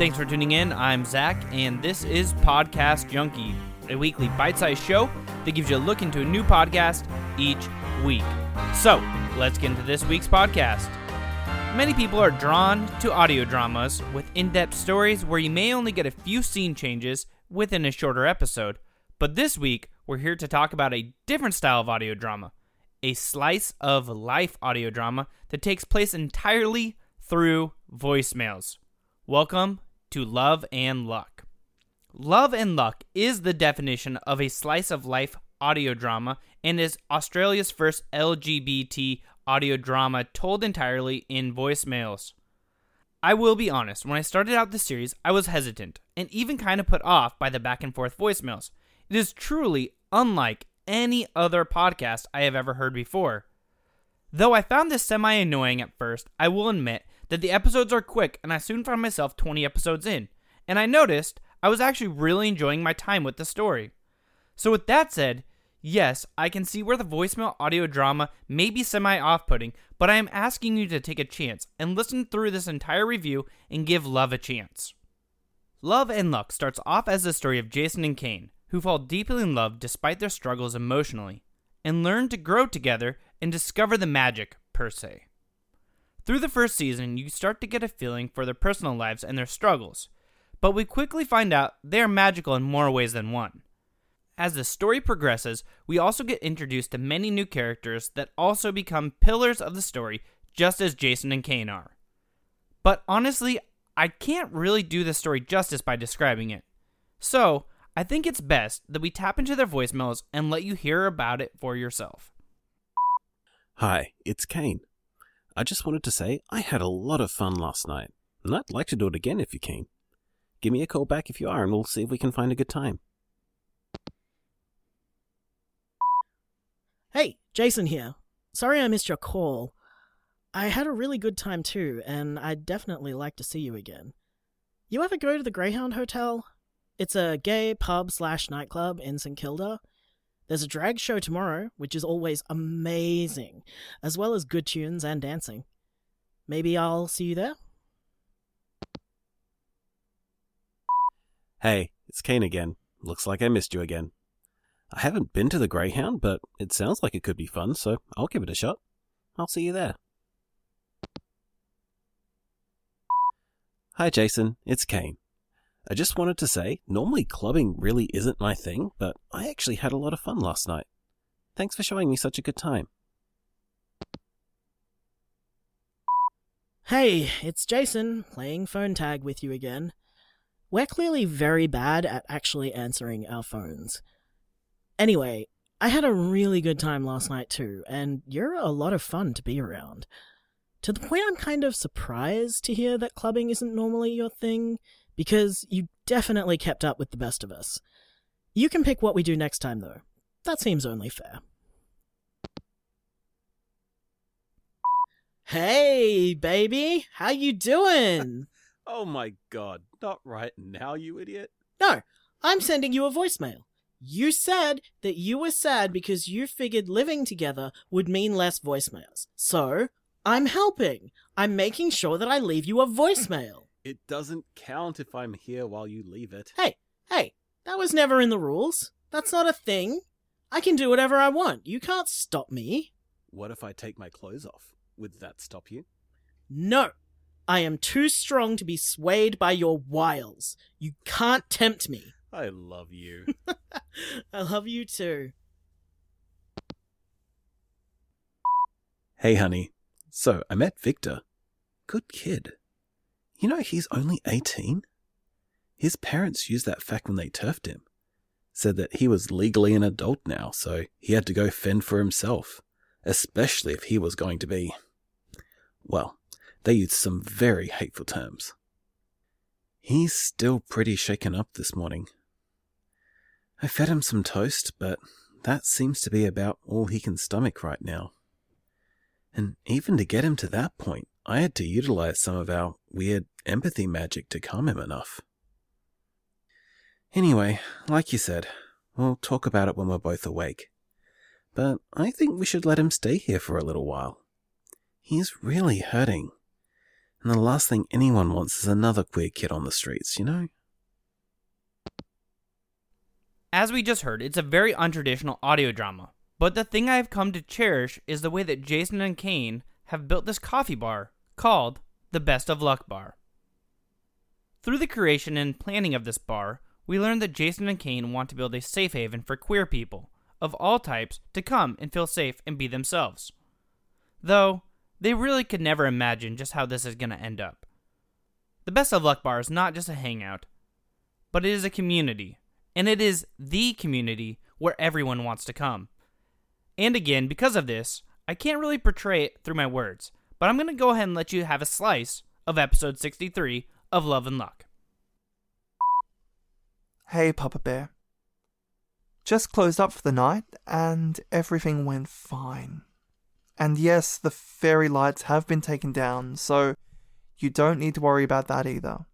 Thanks for tuning in. I'm Zach, and this is Podcast Junkie, a weekly bite sized show that gives you a look into a new podcast each week. So, let's get into this week's podcast. Many people are drawn to audio dramas with in depth stories where you may only get a few scene changes within a shorter episode. But this week, we're here to talk about a different style of audio drama a slice of life audio drama that takes place entirely through voicemails. Welcome to Love and Luck. Love and Luck is the definition of a slice of life audio drama and is Australia's first LGBT audio drama told entirely in voicemails. I will be honest, when I started out the series, I was hesitant and even kind of put off by the back and forth voicemails. It is truly unlike any other podcast I have ever heard before. Though I found this semi annoying at first, I will admit that the episodes are quick and I soon found myself 20 episodes in, and I noticed I was actually really enjoying my time with the story. So, with that said, yes, I can see where the voicemail audio drama may be semi off putting, but I am asking you to take a chance and listen through this entire review and give Love a chance. Love and Luck starts off as the story of Jason and Kane, who fall deeply in love despite their struggles emotionally, and learn to grow together and discover the magic, per se. Through the first season, you start to get a feeling for their personal lives and their struggles, but we quickly find out they are magical in more ways than one. As the story progresses, we also get introduced to many new characters that also become pillars of the story, just as Jason and Kane are. But honestly, I can't really do the story justice by describing it. So, I think it's best that we tap into their voicemails and let you hear about it for yourself. Hi, it's Kane. I just wanted to say I had a lot of fun last night, and I'd like to do it again if you're keen. Give me a call back if you are, and we'll see if we can find a good time. Hey, Jason here. Sorry I missed your call. I had a really good time too, and I'd definitely like to see you again. You ever go to the Greyhound Hotel? It's a gay pub slash nightclub in St Kilda. There's a drag show tomorrow, which is always amazing, as well as good tunes and dancing. Maybe I'll see you there? Hey, it's Kane again. Looks like I missed you again. I haven't been to the Greyhound, but it sounds like it could be fun, so I'll give it a shot. I'll see you there. Hi, Jason. It's Kane. I just wanted to say, normally clubbing really isn't my thing, but I actually had a lot of fun last night. Thanks for showing me such a good time. Hey, it's Jason, playing phone tag with you again. We're clearly very bad at actually answering our phones. Anyway, I had a really good time last night too, and you're a lot of fun to be around. To the point I'm kind of surprised to hear that clubbing isn't normally your thing, because you definitely kept up with the best of us. You can pick what we do next time, though. That seems only fair. Hey, baby, how you doing? Oh my god, not right now, you idiot. no, I'm sending you a voicemail. You said that you were sad because you figured living together would mean less voicemails. So, I'm helping. I'm making sure that I leave you a voicemail. It doesn't count if I'm here while you leave it. Hey, hey, that was never in the rules. That's not a thing. I can do whatever I want. You can't stop me. What if I take my clothes off? Would that stop you? No. I am too strong to be swayed by your wiles. You can't tempt me. I love you. I love you too. hey, honey. So, I met Victor. Good kid. You know, he's only 18. His parents used that fact when they turfed him. Said that he was legally an adult now, so he had to go fend for himself, especially if he was going to be. Well, they used some very hateful terms. He's still pretty shaken up this morning. I fed him some toast, but that seems to be about all he can stomach right now. And even to get him to that point, I had to utilize some of our weird empathy magic to calm him enough. Anyway, like you said, we'll talk about it when we're both awake. But I think we should let him stay here for a little while. He's really hurting. And the last thing anyone wants is another queer kid on the streets, you know? As we just heard, it's a very untraditional audio drama. But the thing I have come to cherish is the way that Jason and Kane have built this coffee bar called the Best of Luck Bar. Through the creation and planning of this bar, we learned that Jason and Kane want to build a safe haven for queer people of all types to come and feel safe and be themselves. Though, they really could never imagine just how this is going to end up. The Best of Luck Bar is not just a hangout, but it is a community, and it is the community where everyone wants to come. And again, because of this, I can't really portray it through my words, but I'm going to go ahead and let you have a slice of episode 63 of Love and Luck. Hey, Papa Bear. Just closed up for the night, and everything went fine. And yes, the fairy lights have been taken down, so you don't need to worry about that either.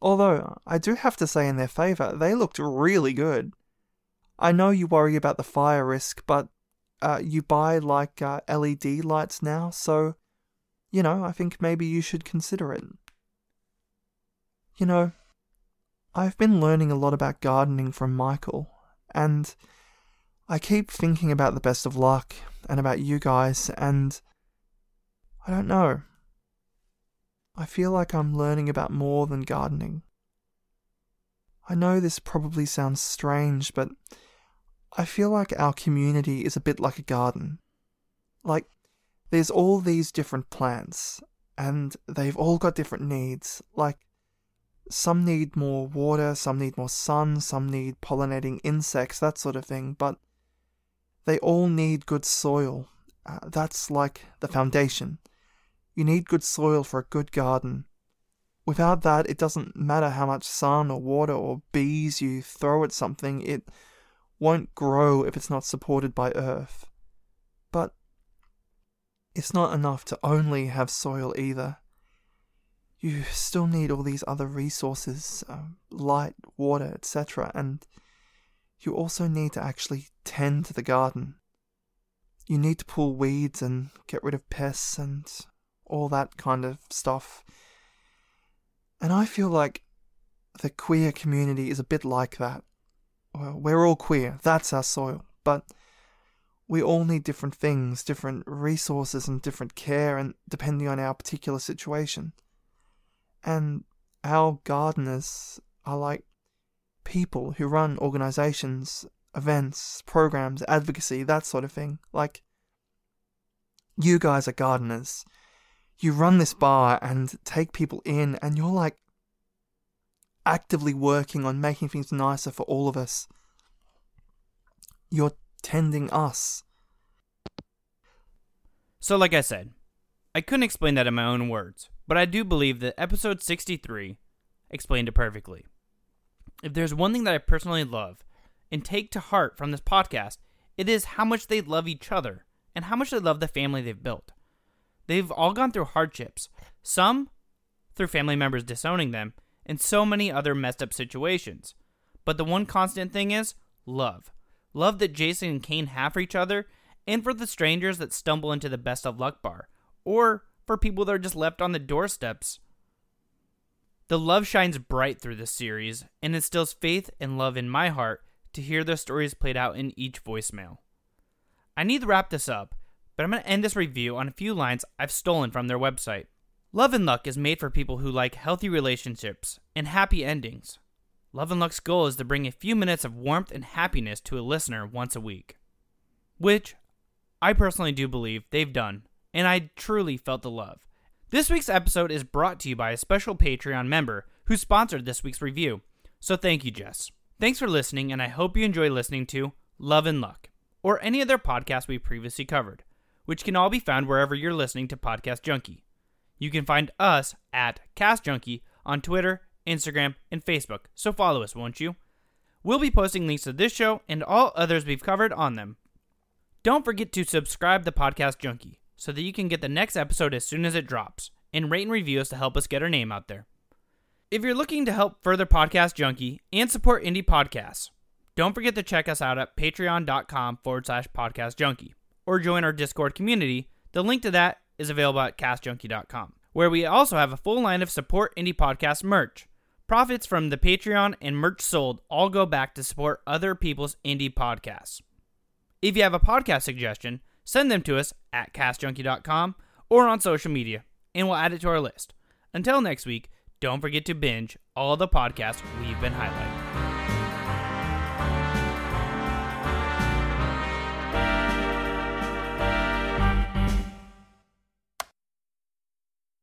Although, I do have to say in their favour, they looked really good. I know you worry about the fire risk, but uh, you buy like uh, LED lights now, so, you know, I think maybe you should consider it. You know, I've been learning a lot about gardening from Michael, and I keep thinking about the best of luck and about you guys, and I don't know. I feel like I'm learning about more than gardening. I know this probably sounds strange, but I feel like our community is a bit like a garden. Like, there's all these different plants, and they've all got different needs. Like, some need more water, some need more sun, some need pollinating insects, that sort of thing, but they all need good soil. Uh, that's like the foundation. You need good soil for a good garden. Without that, it doesn't matter how much sun or water or bees you throw at something, it won't grow if it's not supported by earth. But it's not enough to only have soil either. You still need all these other resources uh, light, water, etc. And you also need to actually tend to the garden. You need to pull weeds and get rid of pests and all that kind of stuff. And I feel like the queer community is a bit like that. We're all queer, that's our soil, but we all need different things, different resources, and different care, and depending on our particular situation. And our gardeners are like people who run organizations, events, programs, advocacy, that sort of thing. Like, you guys are gardeners you run this bar and take people in, and you're like actively working on making things nicer for all of us. You're tending us. So, like I said, I couldn't explain that in my own words, but I do believe that episode 63 explained it perfectly. If there's one thing that I personally love and take to heart from this podcast, it is how much they love each other and how much they love the family they've built. They've all gone through hardships, some through family members disowning them, and so many other messed up situations. But the one constant thing is love. Love that Jason and Kane have for each other, and for the strangers that stumble into the best of luck bar, or for people that are just left on the doorsteps. The love shines bright through this series and instills faith and love in my heart to hear their stories played out in each voicemail. I need to wrap this up, but I'm going to end this review on a few lines I've stolen from their website. Love and Luck is made for people who like healthy relationships and happy endings. Love and Luck's goal is to bring a few minutes of warmth and happiness to a listener once a week. Which I personally do believe they've done, and I truly felt the love. This week's episode is brought to you by a special Patreon member who sponsored this week's review. So thank you, Jess. Thanks for listening, and I hope you enjoy listening to Love and Luck, or any other podcast we previously covered which can all be found wherever you're listening to Podcast Junkie. You can find us at Cast Junkie on Twitter, Instagram, and Facebook, so follow us, won't you? We'll be posting links to this show and all others we've covered on them. Don't forget to subscribe to Podcast Junkie so that you can get the next episode as soon as it drops, and rate and review us to help us get our name out there. If you're looking to help further Podcast Junkie and support indie podcasts, don't forget to check us out at patreon.com forward slash podcast junkie or join our Discord community. The link to that is available at castjunkie.com. where we also have a full line of support indie podcast merch. Profits from the Patreon and merch sold all go back to support other people's indie podcasts. If you have a podcast suggestion, send them to us at castjunkie.com or on social media, and we'll add it to our list. Until next week, don't forget to binge all the podcasts we've been highlighting.